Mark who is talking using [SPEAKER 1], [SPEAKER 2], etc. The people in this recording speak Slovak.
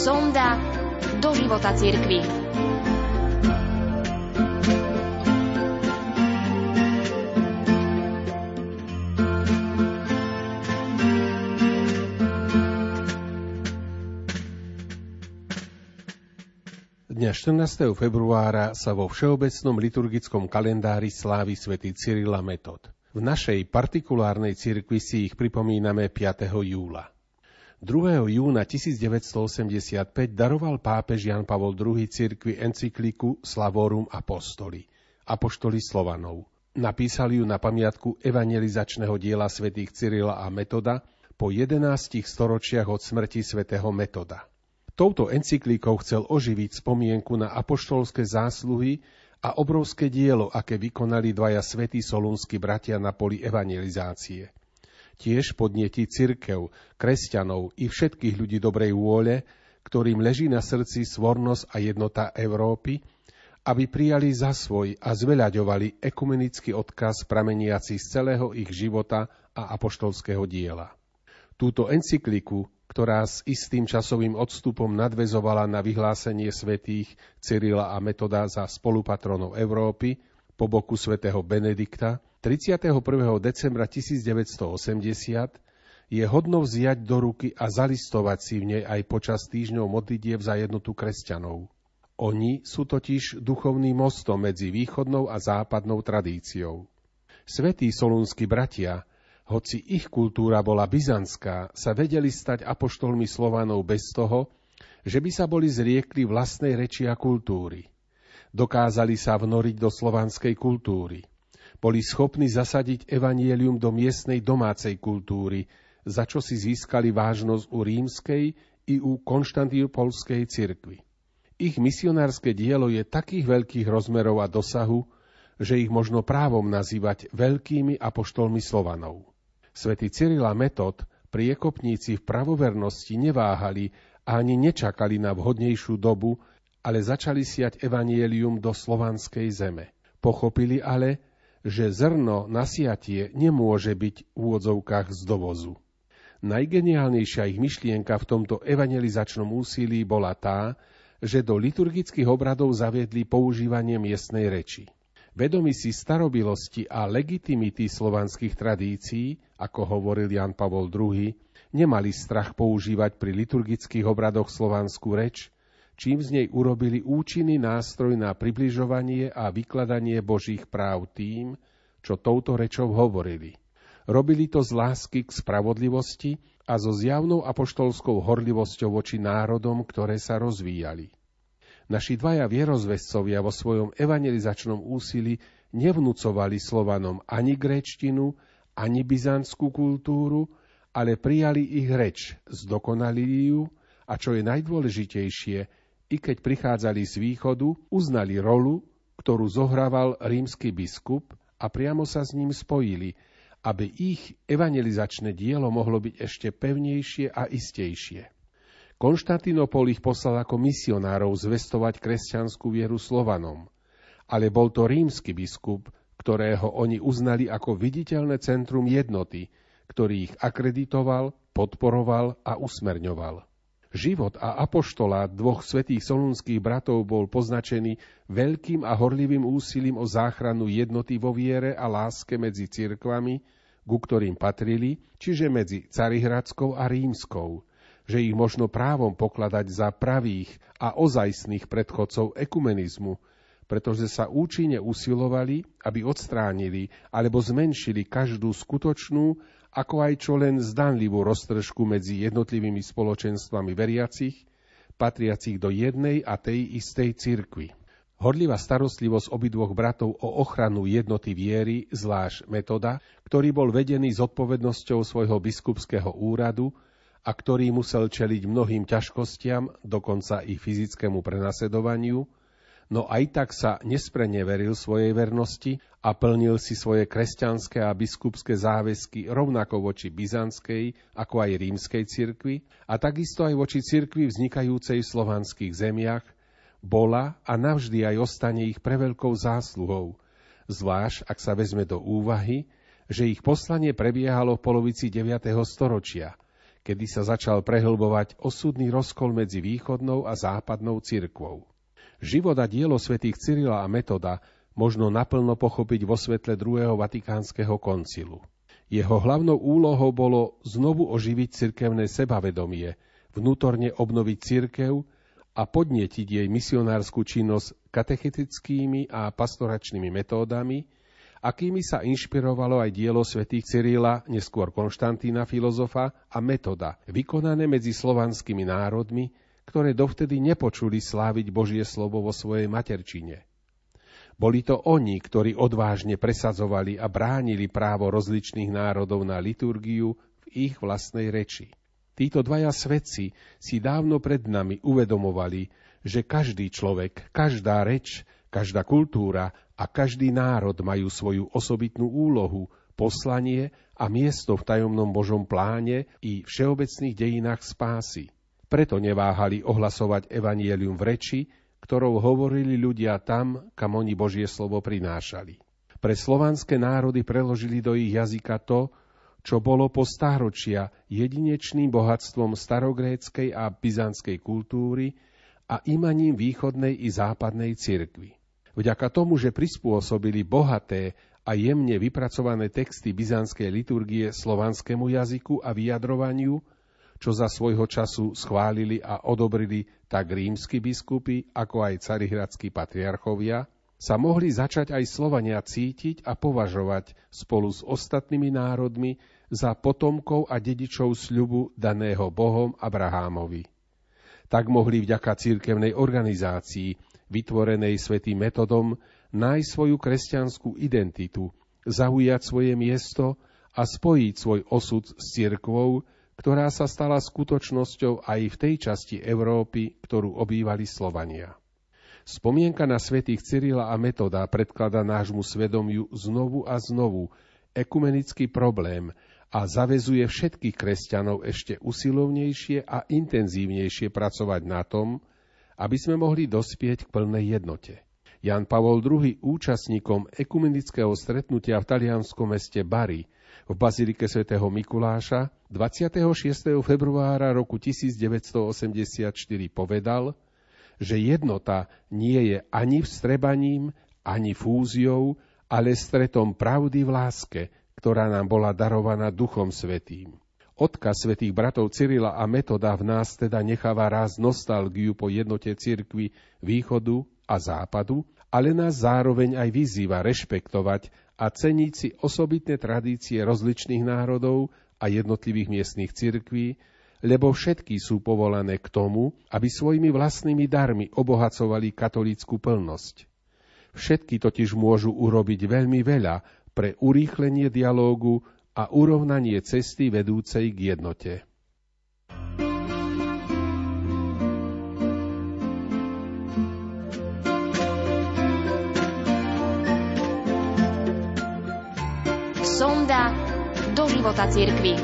[SPEAKER 1] Sonda do života cirkvi.
[SPEAKER 2] Dňa 14. februára sa vo všeobecnom liturgickom kalendári slávi svätý Cyrila Metod. V našej partikulárnej cirkvi si ich pripomíname 5. júla. 2. júna 1985 daroval pápež Jan Pavol II cirkvi encykliku Slavorum Apostoli, Apoštoli Slovanov. Napísal ju na pamiatku evangelizačného diela svätých Cyrila a Metoda po 11 storočiach od smrti svätého Metoda. Touto encyklíkou chcel oživiť spomienku na apoštolské zásluhy a obrovské dielo, aké vykonali dvaja svätí solúnsky bratia na poli evangelizácie. Tiež podnieti cirkev, kresťanov i všetkých ľudí dobrej vôle, ktorým leží na srdci svornosť a jednota Európy, aby prijali za svoj a zveľaďovali ekumenický odkaz prameniaci z celého ich života a apoštolského diela. Túto encykliku ktorá s istým časovým odstupom nadvezovala na vyhlásenie svätých Cyrila a Metoda za spolupatronov Európy po boku svätého Benedikta 31. decembra 1980 je hodno vziať do ruky a zalistovať si v nej aj počas týždňov modlitieb za jednotu kresťanov. Oni sú totiž duchovným mostom medzi východnou a západnou tradíciou. Svetí solúnsky bratia hoci ich kultúra bola byzantská, sa vedeli stať apoštolmi Slovanov bez toho, že by sa boli zriekli vlastnej reči a kultúry. Dokázali sa vnoriť do slovanskej kultúry. Boli schopní zasadiť evanielium do miestnej domácej kultúry, za čo si získali vážnosť u rímskej i u konštantínopolskej cirkvi. Ich misionárske dielo je takých veľkých rozmerov a dosahu, že ich možno právom nazývať veľkými apoštolmi Slovanov. Svetý Cyril a Metod, priekopníci v pravovernosti neváhali a ani nečakali na vhodnejšiu dobu, ale začali siať evanielium do slovanskej zeme. Pochopili ale, že zrno na siatie nemôže byť v úvodzovkách z dovozu. Najgeniálnejšia ich myšlienka v tomto evangelizačnom úsilí bola tá, že do liturgických obradov zaviedli používanie miestnej reči. Vedomi si starobilosti a legitimity slovanských tradícií, ako hovoril Jan Pavol II, nemali strach používať pri liturgických obradoch slovanskú reč, čím z nej urobili účinný nástroj na približovanie a vykladanie Božích práv tým, čo touto rečou hovorili. Robili to z lásky k spravodlivosti a so zjavnou apoštolskou horlivosťou voči národom, ktoré sa rozvíjali. Naši dvaja vierozvescovia vo svojom evangelizačnom úsilí nevnúcovali Slovanom ani gréčtinu, ani byzantskú kultúru, ale prijali ich reč, zdokonalili ju a čo je najdôležitejšie, i keď prichádzali z východu, uznali rolu, ktorú zohrával rímsky biskup a priamo sa s ním spojili, aby ich evangelizačné dielo mohlo byť ešte pevnejšie a istejšie. Konštantinopol ich poslal ako misionárov zvestovať kresťanskú vieru Slovanom, ale bol to rímsky biskup, ktorého oni uznali ako viditeľné centrum jednoty, ktorý ich akreditoval, podporoval a usmerňoval. Život a apoštolát dvoch svetých solúnskych bratov bol poznačený veľkým a horlivým úsilím o záchranu jednoty vo viere a láske medzi cirkvami, ku ktorým patrili, čiže medzi Carihradskou a Rímskou, že ich možno právom pokladať za pravých a ozajstných predchodcov ekumenizmu, pretože sa účinne usilovali, aby odstránili alebo zmenšili každú skutočnú, ako aj čo len zdanlivú roztržku medzi jednotlivými spoločenstvami veriacich, patriacich do jednej a tej istej cirkvi. Horlivá starostlivosť obidvoch bratov o ochranu jednoty viery, zvlášť metoda, ktorý bol vedený s odpovednosťou svojho biskupského úradu, a ktorý musel čeliť mnohým ťažkostiam, dokonca i fyzickému prenasledovaniu, no aj tak sa nesprene veril svojej vernosti a plnil si svoje kresťanské a biskupské záväzky rovnako voči byzantskej, ako aj rímskej cirkvi a takisto aj voči cirkvi vznikajúcej v slovanských zemiach, bola a navždy aj ostane ich preveľkou zásluhou, zvlášť ak sa vezme do úvahy, že ich poslanie prebiehalo v polovici 9. storočia – kedy sa začal prehlbovať osudný rozkol medzi východnou a západnou cirkvou. Život a dielo svätých Cyrila a Metoda možno naplno pochopiť vo svetle druhého vatikánskeho koncilu. Jeho hlavnou úlohou bolo znovu oživiť cirkevné sebavedomie, vnútorne obnoviť cirkev a podnietiť jej misionárskú činnosť katechetickými a pastoračnými metódami, akými sa inšpirovalo aj dielo svätých Cyrila, neskôr Konštantína filozofa a metoda, vykonané medzi slovanskými národmi, ktoré dovtedy nepočuli sláviť Božie slovo vo svojej materčine. Boli to oni, ktorí odvážne presadzovali a bránili právo rozličných národov na liturgiu v ich vlastnej reči. Títo dvaja svedci si dávno pred nami uvedomovali, že každý človek, každá reč, každá kultúra a každý národ majú svoju osobitnú úlohu, poslanie a miesto v tajomnom Božom pláne i všeobecných dejinách spásy. Preto neváhali ohlasovať evanielium v reči, ktorou hovorili ľudia tam, kam oni Božie slovo prinášali. Pre slovanské národy preložili do ich jazyka to, čo bolo po stáročia jedinečným bohatstvom starogréckej a byzantskej kultúry a imaním východnej i západnej cirkvy. Vďaka tomu, že prispôsobili bohaté a jemne vypracované texty byzantskej liturgie slovanskému jazyku a vyjadrovaniu, čo za svojho času schválili a odobrili tak rímsky biskupy, ako aj carihradskí patriarchovia, sa mohli začať aj Slovania cítiť a považovať spolu s ostatnými národmi za potomkov a dedičov sľubu daného Bohom Abrahámovi. Tak mohli vďaka cirkevnej organizácii, vytvorenej svetým metodom, nájsť svoju kresťanskú identitu, zaujať svoje miesto a spojiť svoj osud s cirkvou, ktorá sa stala skutočnosťou aj v tej časti Európy, ktorú obývali Slovania. Spomienka na svätých Cyrila a Metoda predklada nášmu svedomiu znovu a znovu ekumenický problém a zavezuje všetkých kresťanov ešte usilovnejšie a intenzívnejšie pracovať na tom, aby sme mohli dospieť k plnej jednote. Jan Pavol II účastníkom ekumenického stretnutia v talianskom meste Bari v Bazilike svätého Mikuláša 26. februára roku 1984 povedal, že jednota nie je ani vstrebaním, ani fúziou, ale stretom pravdy v láske, ktorá nám bola darovaná Duchom Svetým. Odkaz svätých bratov Cyrila a Metoda v nás teda necháva raz nostalgiu po jednote cirkvy východu a západu, ale nás zároveň aj vyzýva rešpektovať a ceniť si osobitné tradície rozličných národov a jednotlivých miestnych cirkví, lebo všetky sú povolané k tomu, aby svojimi vlastnými darmi obohacovali katolícku plnosť. Všetky totiž môžu urobiť veľmi veľa pre urýchlenie dialógu a urovnanie cesty vedúcej k jednote.
[SPEAKER 1] života cirkvy.